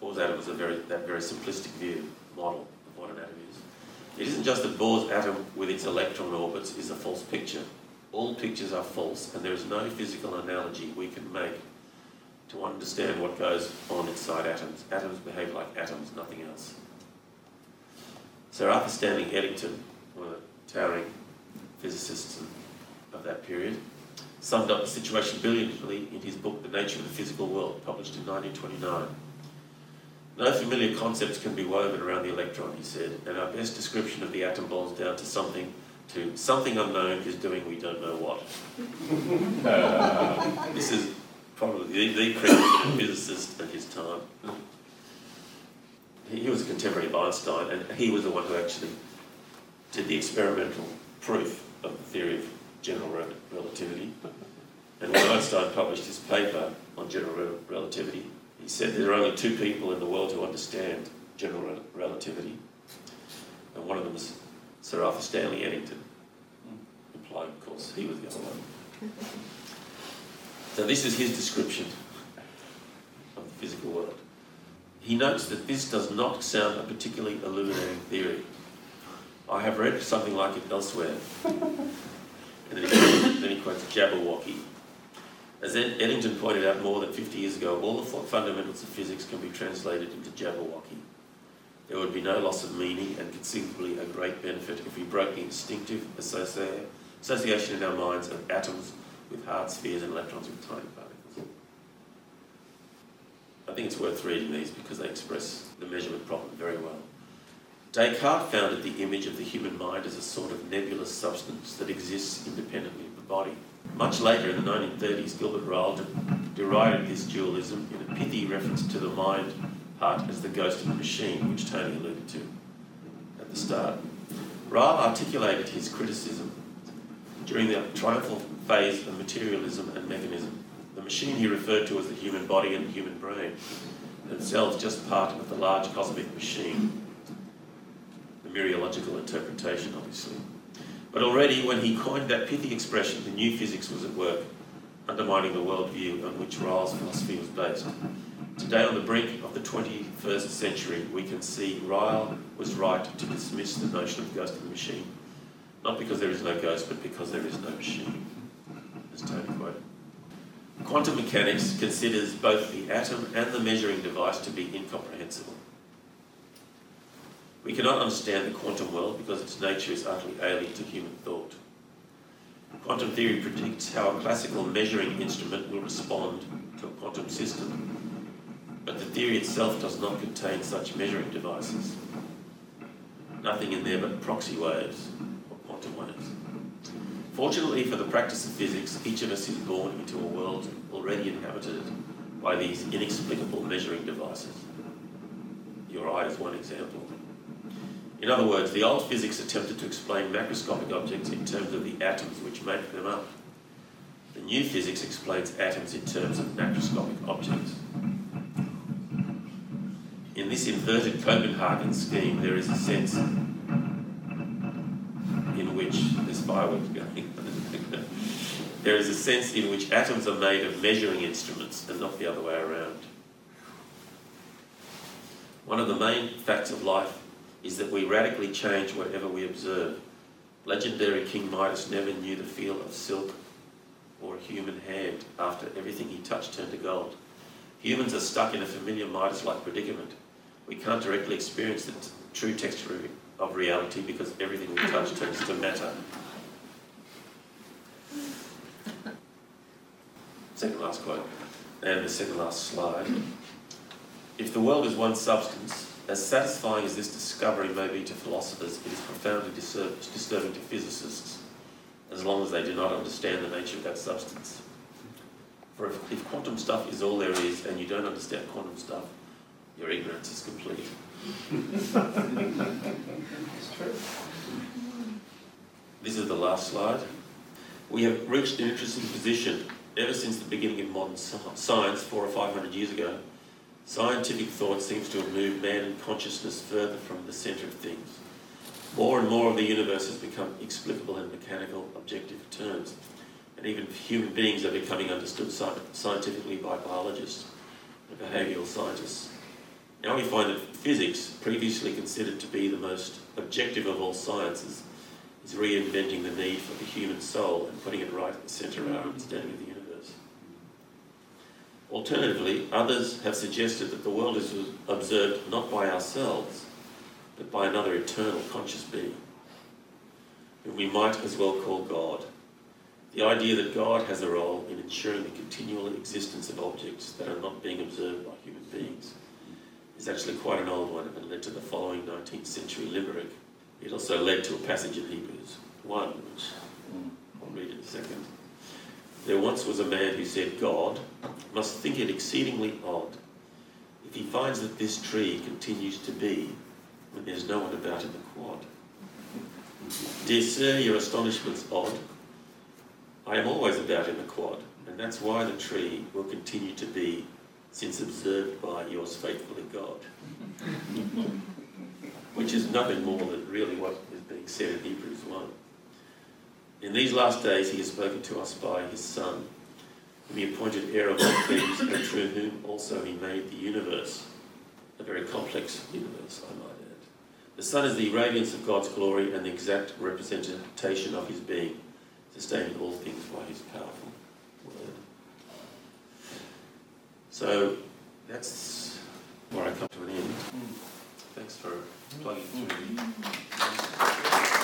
Bohr's atom was a very that very simplistic view model of what an atom is. It isn't just that Bohr's atom with its electron orbits is a false picture. All pictures are false, and there is no physical analogy we can make to understand what goes on inside atoms. Atoms behave like atoms, nothing else. Sir Arthur Stanley Eddington, one of the towering physicists of that period, summed up the situation brilliantly in his book The Nature of the Physical World, published in 1929. No familiar concepts can be woven around the electron, he said, and our best description of the atom boils down to something to something unknown is doing we don't know what. this is probably the, the preeminent physicist of his time. He, he was a contemporary of Einstein, and he was the one who actually did the experimental proof of the theory of general relativity. And when Einstein published his paper on general relativity, he said there are only two people in the world who understand general re- relativity, and one of them is Sir Arthur Stanley Eddington, implying, of course, he was the other one. So this is his description of the physical world. He notes that this does not sound a particularly illuminating theory. I have read something like it elsewhere. And then he, quotes, then he quotes Jabberwocky. As Eddington pointed out more than 50 years ago, all the fundamentals of physics can be translated into Jabberwocky. There would be no loss of meaning and conceivably a great benefit if we broke the instinctive associa- association in our minds of atoms with hard spheres and electrons with tiny particles. I think it's worth reading these because they express the measurement problem very well. Descartes founded the image of the human mind as a sort of nebulous substance that exists independently of the body. Much later, in the 1930s, Gilbert Ryle de- derided this dualism in a pithy reference to the mind part as the ghost of the machine, which Tony alluded to at the start. Ryle articulated his criticism during the triumphal phase of materialism and mechanism. The machine he referred to as the human body and the human brain, themselves just part of the large cosmic machine. The mereological interpretation, obviously. But already, when he coined that pithy expression, the new physics was at work, undermining the worldview on which Ryle's philosophy was based. Today, on the brink of the 21st century, we can see Ryle was right to dismiss the notion of ghost the machine, not because there is no ghost, but because there is no machine, as Tony quoted. Quantum mechanics considers both the atom and the measuring device to be incomprehensible. We cannot understand the quantum world because its nature is utterly alien to human thought. Quantum theory predicts how a classical measuring instrument will respond to a quantum system, but the theory itself does not contain such measuring devices. Nothing in there but proxy waves or quantum waves. Fortunately for the practice of physics, each of us is born into a world already inhabited by these inexplicable measuring devices. Your eye is one example. In other words, the old physics attempted to explain macroscopic objects in terms of the atoms which make them up. The new physics explains atoms in terms of macroscopic objects. In this inverted Copenhagen scheme, there is a sense in which there's fireworks going. there is a sense in which atoms are made of measuring instruments and not the other way around. One of the main facts of life is that we radically change whatever we observe. Legendary King Midas never knew the feel of silk or a human hand after everything he touched turned to gold. Humans are stuck in a familiar Midas like predicament. We can't directly experience the t- true texture of reality because everything we touch turns to matter. Second last quote, and the second last slide. If the world is one substance, as satisfying as this discovery may be to philosophers, it is profoundly disturbing to physicists, as long as they do not understand the nature of that substance. For if, if quantum stuff is all there is, and you don't understand quantum stuff, your ignorance is complete. It's true. This is the last slide. We have reached an interesting position ever since the beginning of modern science, four or five hundred years ago. Scientific thought seems to have moved man and consciousness further from the centre of things. More and more of the universe has become explicable in mechanical, objective terms, and even human beings are becoming understood scientifically by biologists and behavioural scientists. Now we find that physics, previously considered to be the most objective of all sciences, is reinventing the need for the human soul and putting it right at the centre of our understanding of the. Alternatively, others have suggested that the world is observed not by ourselves, but by another eternal conscious being, whom we might as well call God. The idea that God has a role in ensuring the continual existence of objects that are not being observed by human beings is actually quite an old one and led to the following 19th century limerick. It also led to a passage in Hebrews 1, which I'll read in a second. There once was a man who said, God must think it exceedingly odd if he finds that this tree continues to be when there's no one about in the quad. Dear sir, your astonishment's odd. I am always about in the quad, and that's why the tree will continue to be since observed by yours faithfully God. Which is nothing more than really what is being said in Hebrews 1. In these last days he has spoken to us by his Son, whom he appointed heir of all things, and through whom also he made the universe, a very complex universe, I might add. The Son is the radiance of God's glory and the exact representation of his being, sustaining all things by his powerful word. So that's where I come to an end. Mm. Thanks for plugging through. Mm-hmm.